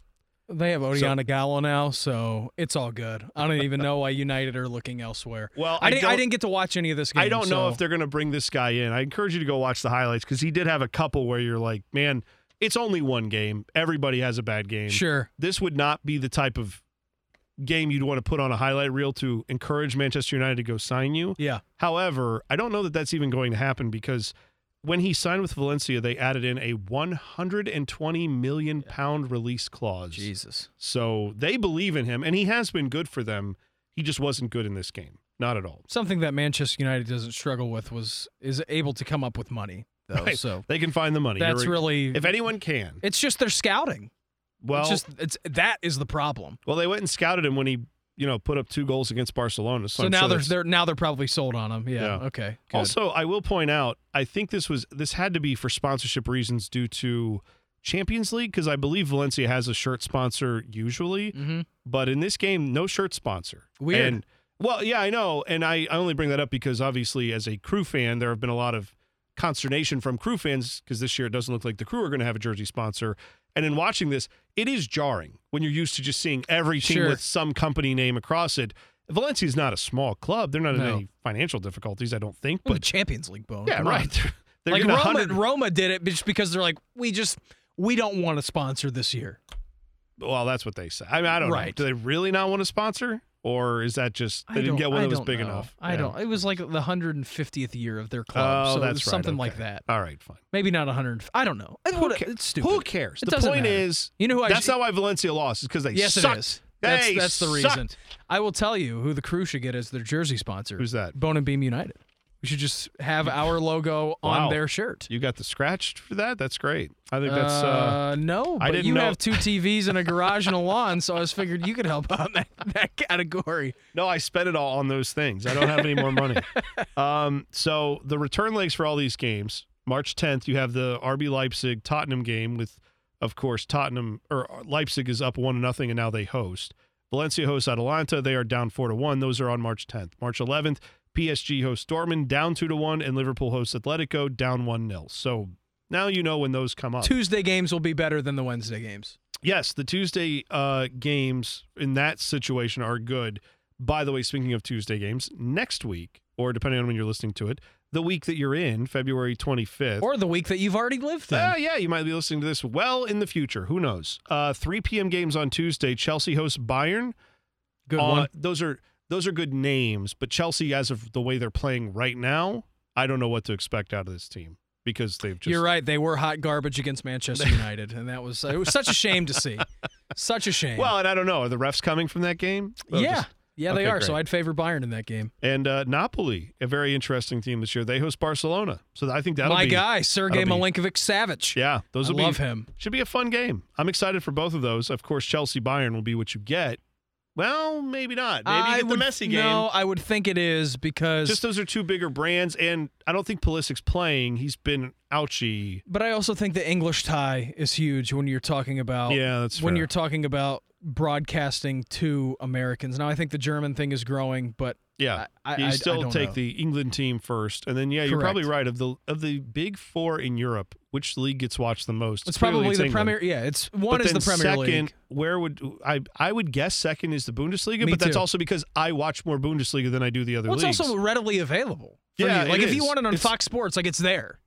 They have Odion Ighalo now, so it's all good. I don't even know why United are looking elsewhere. Well, I, I didn't. I didn't get to watch any of this game. I don't know if they're going to bring this guy in. I encourage you to go watch the highlights because he did have a couple where you're like, man, it's only one game. Everybody has a bad game. Sure. this would not be the type of game you'd want to put on a highlight reel to encourage Manchester United to go sign you. Yeah. However, I don't know that that's even going to happen because when he signed with Valencia, they added in a 120 million pound release clause. Jesus. So they believe in him, and he has been good for them. He just wasn't good in this game. Not at all. Something that Manchester United doesn't struggle with was is able to come up with money though. Right. So They can find the money. that's You're- really if anyone can. it's just they're scouting. Well, it's just it's that is the problem. well, they went and scouted him when he, you know, put up two goals against Barcelona. So, So, now sure they're they're now they're probably sold on him. Yeah. Yeah. Okay. Good. Also, I will point out, I think this was this had to be for sponsorship reasons due to Champions League because I believe Valencia has a shirt sponsor usually, Mhm. but in this game, no shirt sponsor. Weird. And well, yeah, I know, and I, I only bring that up because obviously, as a crew fan, there have been a lot of consternation from crew fans because this year it doesn't look like the crew are going to have a jersey sponsor. And in watching this, it is jarring when you're used to just seeing every team Sure. with some company name across it. Valencia is not a small club; they're not in any financial difficulties, I don't think. But the Champions League bone. yeah, right. They're, they're like Roma, 100 Roma did it just because they're like, we just we don't want to sponsor this year. Well, that's what they say. I mean, I don't know. Do they really not want to sponsor, or is that just they I didn't get one I that was big know. enough? I Yeah. don't. It was like the 150th year of their club, Oh, so it that's was right. something like that. All right, fine. Maybe not 100. I don't know. It's, Who ca- it's stupid. Who cares? It the point matter. is, You know who I that's sh- not why Valencia lost. Is because they Yes, sucked. it is. That's that's the sucked. reason. I will tell you who the crew should get as their jersey sponsor. Who's that? Bone and Beam United. We should just have our logo on Wow. their shirt. You got the scratch for that? That's great. I think that's. uh Uh, no, I but didn't you know- have two TVs and a garage and a lawn, so I was figured you could help out in that, that category. No, I spent it all on those things. I don't have any more money. Um, so the return legs for all these games, March 10th, you have the RB Leipzig Tottenham game with, of course, Tottenham or Leipzig is up one to nothing, and now they host. Valencia hosts Atalanta. They are down four to one. Those are on March 10th. March 11th, PSG hosts Dortmund down two to one, and Liverpool hosts Atletico down one 0 So now you know when those come up. Tuesday games will be better than the Wednesday games. Yes, the Tuesday uh, games in that situation are good. By the way, speaking of Tuesday games, next week, or depending on when you're listening to it, the week that you're in, February 25th. Or the week that you've already lived in. Uh, yeah, you might be listening to this well in the future. Who knows? Uh, 3 p.m. games on Tuesday. Chelsea hosts Bayern. Good Uh, one. Those are those are good names, but Chelsea, as of the way they're playing right now, I don't know what to expect out of this team because they've just You're right. They were hot garbage against Manchester United, and that was it was such a shame to see. Such a shame. Well, and I don't know. Are the refs coming from that game? They'll yeah, just- yeah, they Okay, are. So. I'd favor Bayern in that game. And uh, Napoli, a very interesting team this year. They host Barcelona, so I think that'll My be guy, Sergey Milinkovic Savic. Yeah, those I will be love him. Should be a fun game. I'm excited for both of those. Of course, Chelsea Bayern will be what you get. Well, maybe not. Maybe I you get would, the Messi game. No, I would think it is because. Just those are two bigger brands, and I don't think Pulisic's playing. He's been ouchy. but I also think the English tie is huge when you're talking about. Yeah, that's when fair. you're talking about broadcasting to Americans. Now I think the German thing is growing, but Yeah, I- you I still take know. the England team first, and then yeah, you're probably right. Of the of the big four in Europe, which league gets watched the most? it's Clearly probably the England. Premier. Yeah, it's one But is the Premier second, League. Where would I? I would guess second is the Bundesliga, Me but that's too. also because I watch more Bundesliga than I do the other Well, it's leagues. also readily available. Yeah, you. like if you want it on It's- Fox Sports, like it's there.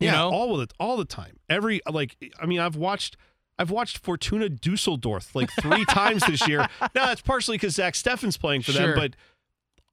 You yeah, know, all of it, all the time. Every like, I mean, I've watched. I've watched Fortuna Dusseldorf like three times this year. Now that's partially because Zach Steffen's playing for Sure. them, but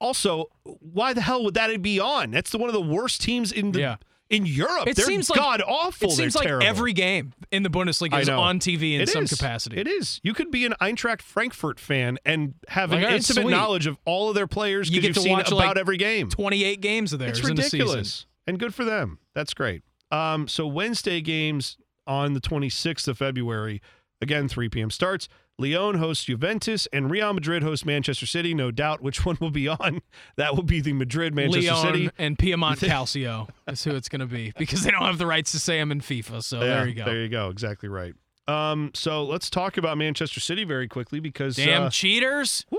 also, why the hell would that be on? That's the, one of the worst teams in the Yeah. In Europe. It They're seems like- god awful. it seems like terrible. every game in the Bundesliga is on TV in It some is. capacity. It is. You could be an Eintracht Frankfurt fan and have Like, an intimate sweet. knowledge of all of their players You because you've to seen watch, about like, every game. 28 games of theirs It's in a ridiculous. And good for them. That's great. Um, so Wednesday games on the 26th of February, again 3 p.m. starts. Lyon hosts Juventus and Real Madrid hosts Manchester City. No doubt which one will be on. That will be the Madrid Manchester Lyon City. and Piedmont Calcio is who it's going to be because they don't have the rights to say them in FIFA. So Yeah, there you go. There you go. Exactly right. Um, so let's talk about Manchester City very quickly because Damn uh, cheaters. Woo!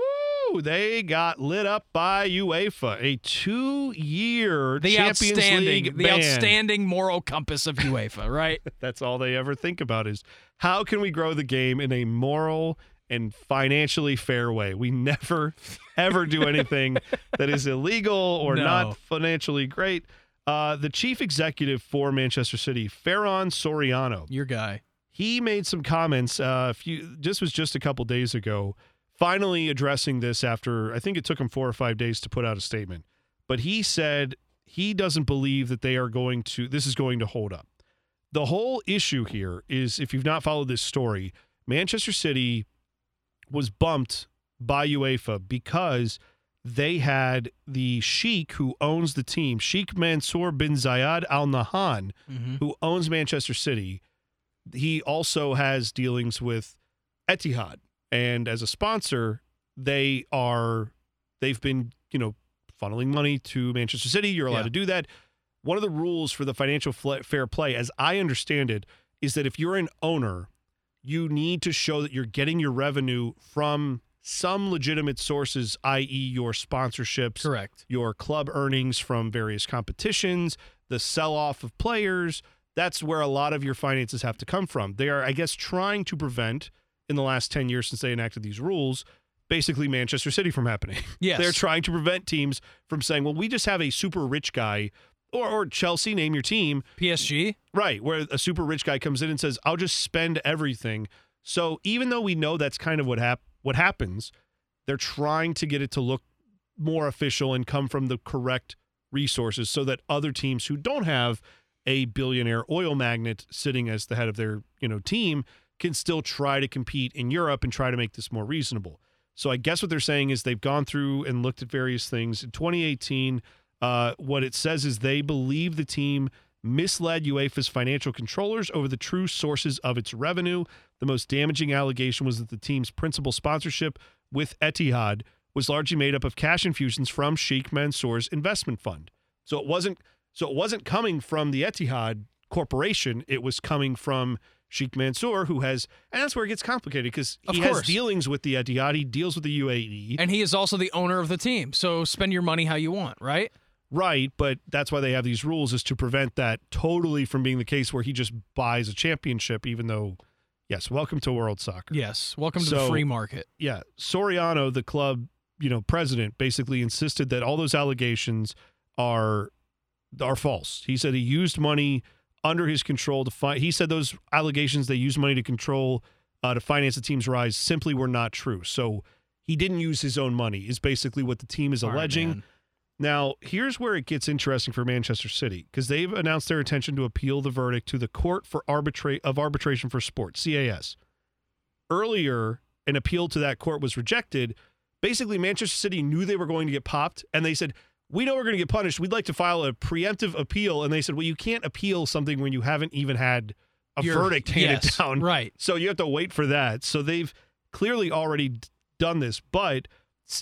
They got lit up by UEFA, a two-year The Champions outstanding, League the ban. outstanding moral compass of UEFA, right? That's all they ever think about is how can we grow the game in a moral and financially fair way. We never ever do anything that is illegal or No. not financially great. Uh, the chief executive for Manchester City, Ferran Soriano, Your guy. he made some comments. Uh, a few, this was just a couple days ago, finally addressing this after I think it took him four or five days to put out a statement. But he said he doesn't believe that they are going to, this is going to hold up. The whole issue here is if you've not followed this story, Manchester City was bumped by UEFA because they had the sheik who owns the team, Sheikh Mansour bin Zayed Al Nahyan, mm-hmm. who owns Manchester City. He also has dealings with Etihad, and as a sponsor, they are they've been you know funneling money to Manchester City. You're allowed Yeah. to do that. One of the rules for the financial fair play, as I understand it, is that if you're an owner, you need to show that you're getting your revenue from some legitimate sources, i.e., your sponsorships, Correct. your club earnings from various competitions, the sell off of players. That's where a lot of your finances have to come from. They are, I guess, trying to prevent, in the last 10 years since they enacted these rules, basically Manchester City from happening. Yes. They're trying to prevent teams from saying, well, we just have a super rich guy, or, or Chelsea, name your team, PSG. Right, where a super rich guy comes in and says, "I'll just spend everything." So even though we know that's kind of what hap- what happens, they're trying to get it to look more official and come from the correct resources so that other teams who don't have a billionaire oil magnate sitting as the head of their, you know, team can still try to compete in Europe and try to make this more reasonable. So I guess what they're saying is they've gone through and looked at various things. In 2018, uh, what it says is they believe the team misled UEFA's financial controllers over the true sources of its revenue. The most damaging allegation was that the team's principal sponsorship with Etihad was largely made up of cash infusions from Sheikh Mansour's investment fund. So it wasn't so it wasn't coming from the Etihad corporation, it was coming from Sheikh Mansour who has and that's where it gets complicated because he has dealings with the Etihad, he deals with the UAE. And he is also the owner of the team. So spend your money how you want, right? Right, but that's why they have these rules is to prevent that totally from being the case where he just buys a championship, even though, yes, welcome to world soccer. Yes. Welcome to the free market. Yeah, Soriano, the club, you know, president, basically insisted that all those allegations are are false. He said he used money under his control to find. He said those allegations they used money to control uh, to finance the team's rise simply were not true. So he didn't use his own money. Is basically what the team is All right, alleging. man. Now, here's where it gets interesting for Manchester City because they've announced their intention to appeal the verdict to the Court for Arbitrate of Arbitration for Sport (CAS). Earlier, an appeal to that court was rejected. Basically, Manchester City knew they were going to get popped, and they said, "We know we're going to get punished. We'd like to file a preemptive appeal." And they said, "Well, you can't appeal something when you haven't even had a You're- verdict handed yes, down." Right. So you have to wait for that. So they've clearly already done this, but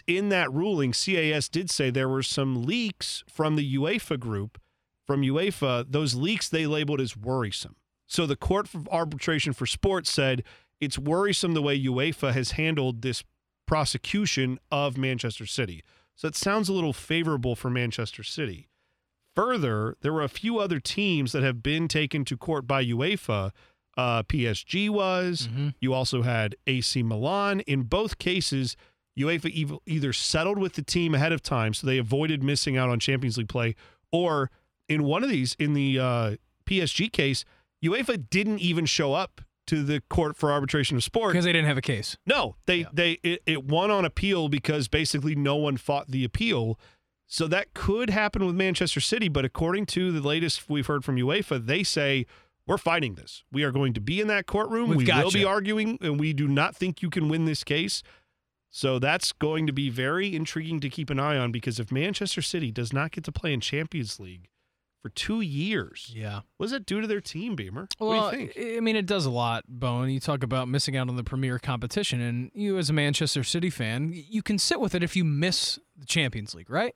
in that ruling, CAS did say there were some leaks from the UEFA group. From UEFA, those leaks they labeled as worrisome. So the Court for Arbitration for Sports said it's worrisome the way UEFA has handled this prosecution of Manchester City. So it sounds a little favorable for Manchester City. Further, there were a few other teams that have been taken to court by UEFA. Uh, PSG was. You also had AC Milan. In both cases, UEFA either settled with the team ahead of time, so they avoided missing out on Champions League play, or in one of these, in the uh, PSG case, UEFA didn't even show up to the court for arbitration of sport Because they didn't have a case. no, they they it, it won on appeal because basically no one fought the appeal. So that could happen with Manchester City, but according to the latest we've heard from UEFA, they say we're fighting this. We are going to be in that courtroom. We've we will be arguing, and we do not think you can win this case. So that's going to be very intriguing to keep an eye on because if Manchester City does not get to play in Champions League for two years, Yeah. what does that do to their team, Beamer? Well, what do you think? I I mean, it does a lot, Bone. You talk about missing out on the premier competition, and you, as a Manchester City fan, you can sit with it if you miss the Champions League, right?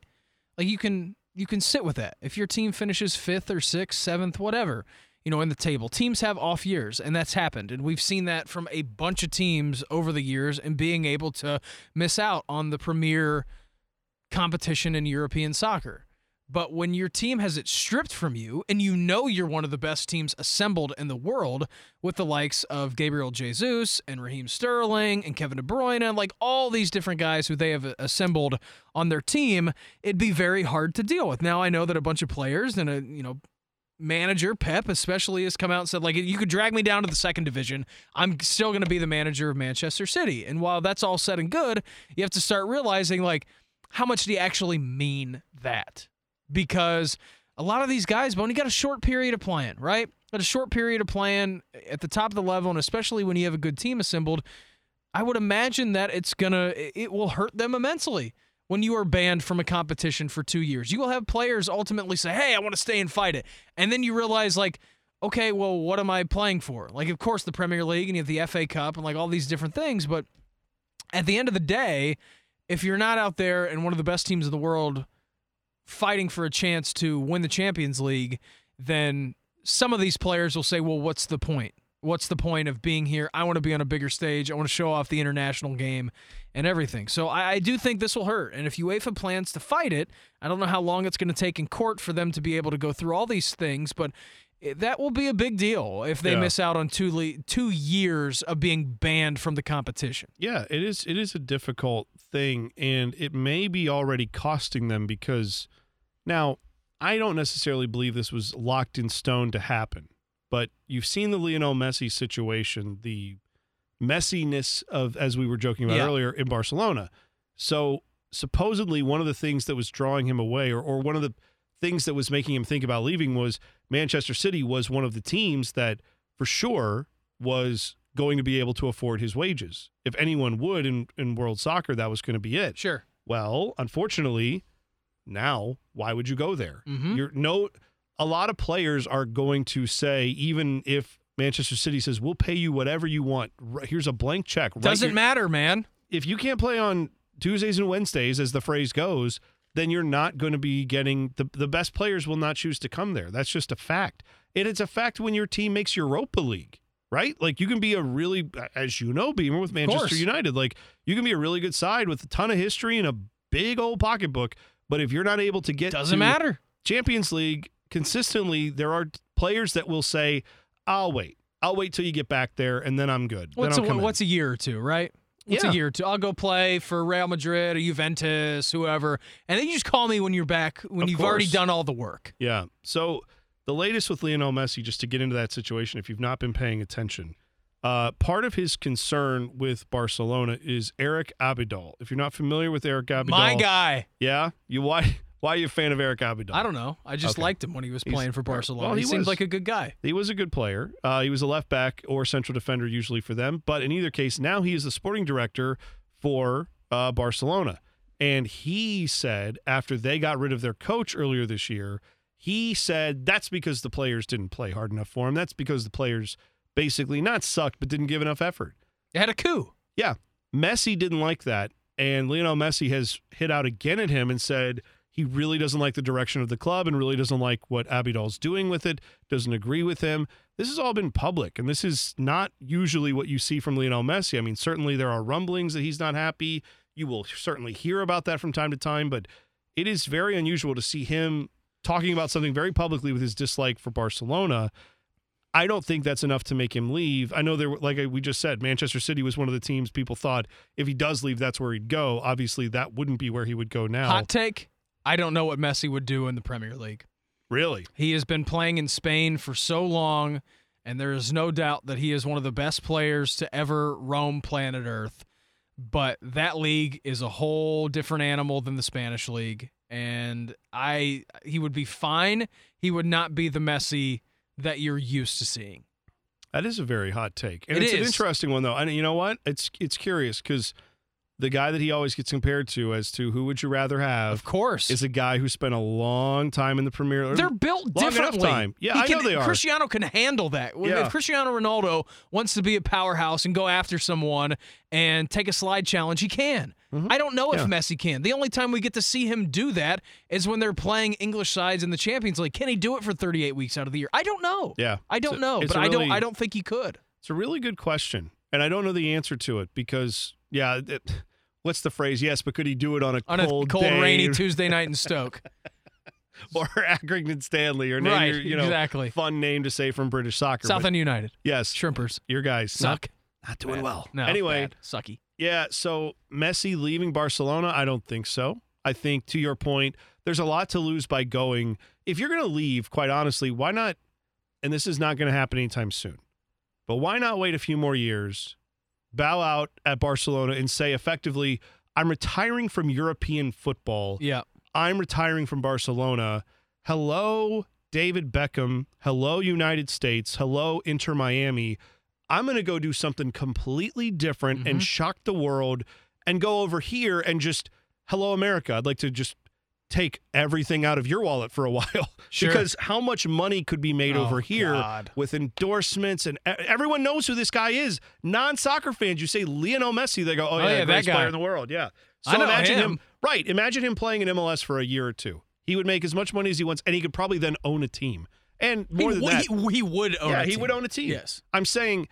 Like you can you can sit with that if your team finishes fifth or sixth, seventh, whatever, you know, in the table. Teams have off years, and that's happened, and we've seen that from a bunch of teams over the years, and being able to miss out on the premier competition in European soccer. But when your team has it stripped from you and you know you're one of the best teams assembled in the world with the likes of Gabriel Jesus and Raheem Sterling and Kevin De Bruyne and like all these different guys who they have assembled on their team, it'd be very hard to deal with. Now I know that a bunch of players and a, you know manager Pep especially has come out and said like you could drag me down to the second division. I'm still going to be the manager of Manchester City. And while that's all said and good you have to start realizing like how much do you actually mean that because a lot of these guys when you got a short period of playing right got a short period of playing at the top of the level and especially when you have a good team assembled I would imagine that it's gonna it will hurt them immensely when you are banned from a competition for two years. You will have players ultimately say, Hey, I want to stay and fight it. And then you realize, like, okay, well, what am I playing for? Like, of course, the Premier League and you have the FA Cup and like all these different things. But at the end of the day, if you're not out there and one of the best teams in the world fighting for a chance to win the Champions League, then some of these players will say, well, what's the point? What's the point of being here? I want to be on a bigger stage. I want to show off the international game and everything. So I, I do think this will hurt. And if UEFA plans to fight it, I don't know how long it's going to take in court for them to be able to go through all these things, but Eh, that will be a big deal if they Yeah. miss out on two le- two years of being banned from the competition. Yeah, it is. It is a difficult thing, and it may be already costing them because now I don't necessarily believe this was locked in stone to happen. But you've seen the Lionel Messi situation, the messiness of, as we were joking about Yeah. earlier, in Barcelona. So supposedly, one of the things that was drawing him away, or, or one of the things that was making him think about leaving, was Manchester City was one of the teams that, for sure, was going to be able to afford his wages. If anyone would in, in world soccer, that was going to be it. Sure. Well, unfortunately, now why would you go there? Mhm. You're no a lot of players are going to say even if Manchester City says we'll pay you whatever you want. Here's a blank check. Doesn't your- matter, man. If you can't play on Tuesdays and Wednesdays as the phrase goes, then you're not going to be getting the the best players will not choose to come there. That's just a fact. And it's a fact when your team makes Europa League, right? Like you can be a really as you know, Beamer with Manchester. United, like you can be a really good side with a ton of history and a big old pocketbook, but if you're not able to get Doesn't to matter. Champions League consistently, there are players that will say, "I'll wait. I'll wait till you get back there, and then I'm good." What's then a, what's a year or two, right? What's Yeah. a year or two? I'll go play for Real Madrid or Juventus, whoever, and then you just call me when you're back when Of you've already done all the work. Yeah. So the latest with Lionel Messi, just to get into that situation, if you've not been paying attention, uh, part of his concern with Barcelona is Eric Abidal. If you're not familiar with Eric Abidal, My guy. yeah, you why why are you a fan of Eric Abidal? I don't know. I just Okay. liked him when he was He's- playing for Barcelona. well, he, he seemed was. like a good guy. He was a good player. Uh, he was a left back or central defender usually for them. But in either case, now he is the sporting director for uh, Barcelona. And he said after they got rid of their coach earlier this year, he said that's because the players didn't play hard enough for him. That's because the players basically not sucked, but didn't give enough effort. They had a coup. Yeah. Messi didn't like that. And Lionel Messi has hit out again at him and said he really doesn't like the direction of the club and really doesn't like what Abidal's doing with it, doesn't agree with him. This has all been public, and this is not usually what you see from Lionel Messi. I mean, certainly there are rumblings that he's not happy. You will certainly hear about that from time to time, but it is very unusual to see him talking about something very publicly with his dislike for Barcelona. I don't think that's enough to make him leave. I know there, were- like we just said, Manchester City was one of the teams people thought if he does leave, that's where he'd go. Obviously, that wouldn't be where he would go now. Hot take. I don't know what Messi would do in the Premier League. really? He has been playing in Spain for so long, and there is no doubt that he is one of the best players to ever roam planet Earth. But that league is a whole different animal than the Spanish league, and I he would be fine. He would not be the Messi that you're used to seeing. That is a very hot take, and It it's an interesting one though. And you know what? It's it's curious because the guy that he always gets compared to as to who would you rather have Of course, is a guy who spent a long time in the Premier. League. They're built differently. time. Yeah, He I know they are. Cristiano can handle that. Yeah. If Cristiano Ronaldo wants to be a powerhouse and go after someone and take a slide challenge, he can. I don't know if Mm-hmm. Yeah. Messi can. The only time we get to see him do that is when they're playing English sides in the Champions League. Can he do it for 38 weeks out of the year? I don't know. Yeah. I don't It's know, it's but a I don't. I don't think he could. It's a really good question, and I don't know the answer to it because yeah, it, what's the phrase? Yes, but could he do it on a On cold, a cold, day rainy Tuesday night in Stoke. or Accrington Stanley or name Right, your you know exactly. fun name to say from British soccer? South but End United. yes, Shrimpers. your guys Suck. not doing Bad. well. No. anyway, bad. Sucky. Yeah, so Messi leaving Barcelona, I don't think so. I think to your point, there's a lot to lose by going. If you're going to leave, quite honestly, why not? And this is not going to happen anytime soon. But why not wait a few more years, bow out at Barcelona, and say effectively, I'm retiring from European football. Yeah. I'm retiring from Barcelona. Hello, David Beckham. Hello, United States. Hello, Inter Miami. I'm going to go do something completely different Mm-hmm. and shock the world and go over here and just, hello, America. I'd like to just take everything out of your wallet for a while Sure. because how much money could be made Oh, over here God. with endorsements and everyone knows who this guy is. Non-soccer fans, you say Lionel Messi, they go, "Oh, oh yeah, yeah, that greatest player in the world." Yeah. So I know imagine him. him. Right. Imagine him playing in MLS for a year or two. He would make as much money as he wants, and he could probably then own a team. And more he, than that, he, he would own yeah, a he team. would own a team. Yes. I'm saying,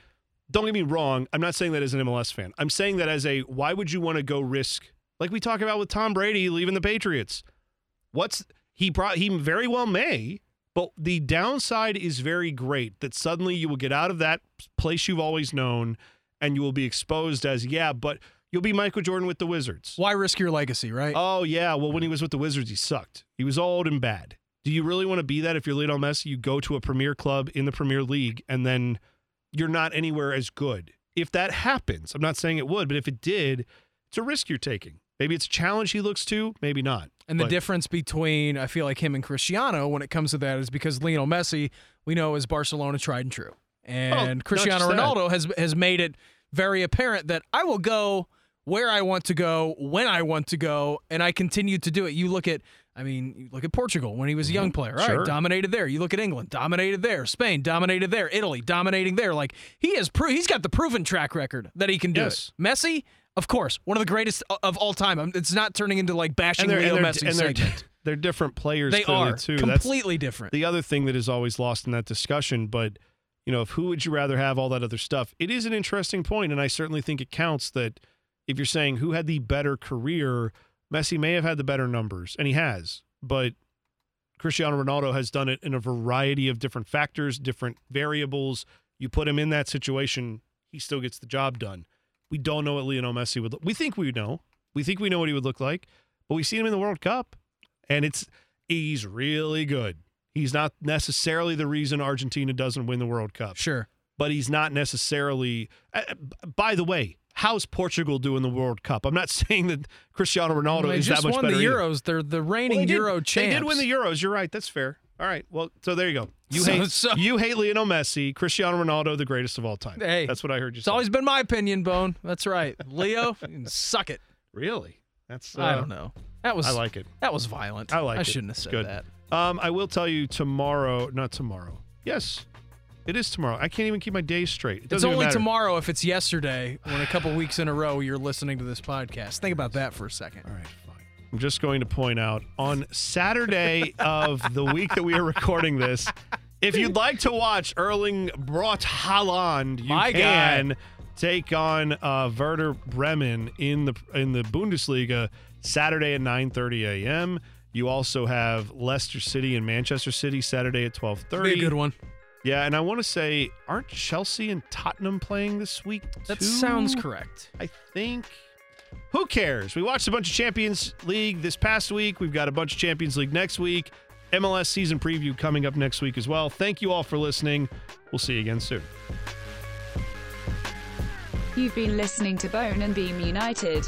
don't get me wrong. I'm not saying that as an MLS fan. I'm saying that as a why would you want to go risk like we talk about with Tom Brady leaving the Patriots? What's he brought? He very well may, but the downside is very great that suddenly you will get out of that place you've always known, and you will be exposed as yeah, but you'll be Michael Jordan with the Wizards. Why risk your legacy, right? Oh yeah, well when he was with the Wizards, he sucked. He was old and bad. Do you really want to be that if you're Lionel Messi? You go to a premier club in the Premier League and then you're not anywhere as good. If that happens, I'm not saying it would, but if it did, it's a risk you're taking. Maybe it's a challenge he looks to, maybe not. And the But- difference between I feel like him and Cristiano when it comes to that is because Lionel Messi we know is Barcelona tried and true, and not Cristiano. Ronaldo has has made it very apparent that I will go where I want to go when I want to go, and I continue to do it. You look at. I mean, you look at Portugal when he was a young player. All right, Mm-hmm. Sure. dominated there. You look at England, dominated there. Spain, dominated there. Italy, dominating there. Like he has, pro- he's got the proven track record that he can do Yes. it. Messi, of course, one of the greatest of all time. Um, It's not turning into like bashing and Leo and Messi and they're, they're different players They are too. That's completely different. the other thing that is always lost in that discussion. But you know, if who would you rather have all that other stuff? It is an interesting point, and I certainly think it counts that if you're saying who had the better career, Messi may have had the better numbers, and he has, but Cristiano Ronaldo has done it in a variety of different factors, different variables. You put him in that situation, he still gets the job done. We don't know what Lionel Messi would look. We think we know. We think we know what he would look like, but we see him in the World Cup, and it's he's really good. He's not necessarily the reason Argentina doesn't win the World Cup, sure. but he's not necessarily. Uh, by the way, how's Portugal doing the World Cup? I'm not saying that Cristiano Ronaldo they is that much better. They just won the either. Euros. They're the reigning Well, did- Euro champs. They did win the Euros. You're right. That's fair. All right. Well, so there you go. You So- hate so- you hate Lionel Messi, Cristiano Ronaldo, the greatest of all time. Hey, that's what I heard you say. It's say. always been my opinion, Bone. That's right. Leo, suck it. really. That's uh, I don't know. That was I like it. that was violent. I like I it. shouldn't have said good. that. Um, I will tell you tomorrow. Not tomorrow. Yes, it is tomorrow. I can't even keep my days straight. It It's only tomorrow if it's yesterday when a couple weeks in a row you're listening to this podcast. Think about that for a second. All right. I'm just going to point out on Saturday of the week that we are recording this, if you'd like to watch Erling Braut Haaland, you My guy. can take on uh, Werder Bremen in the in the Bundesliga Saturday at 9:30 a.m. You also have Leicester City and Manchester City Saturday at 12:30. Be a good one. Yeah, and I want to say, aren't Chelsea and Tottenham playing this week? That too? sounds correct. I think. Who cares? We watched a bunch of Champions League this past week. We've got a bunch of Champions League next week. MLS season preview coming up next week as well. Thank you all for listening. We'll see you again soon. You've been listening to Bone and Beam United.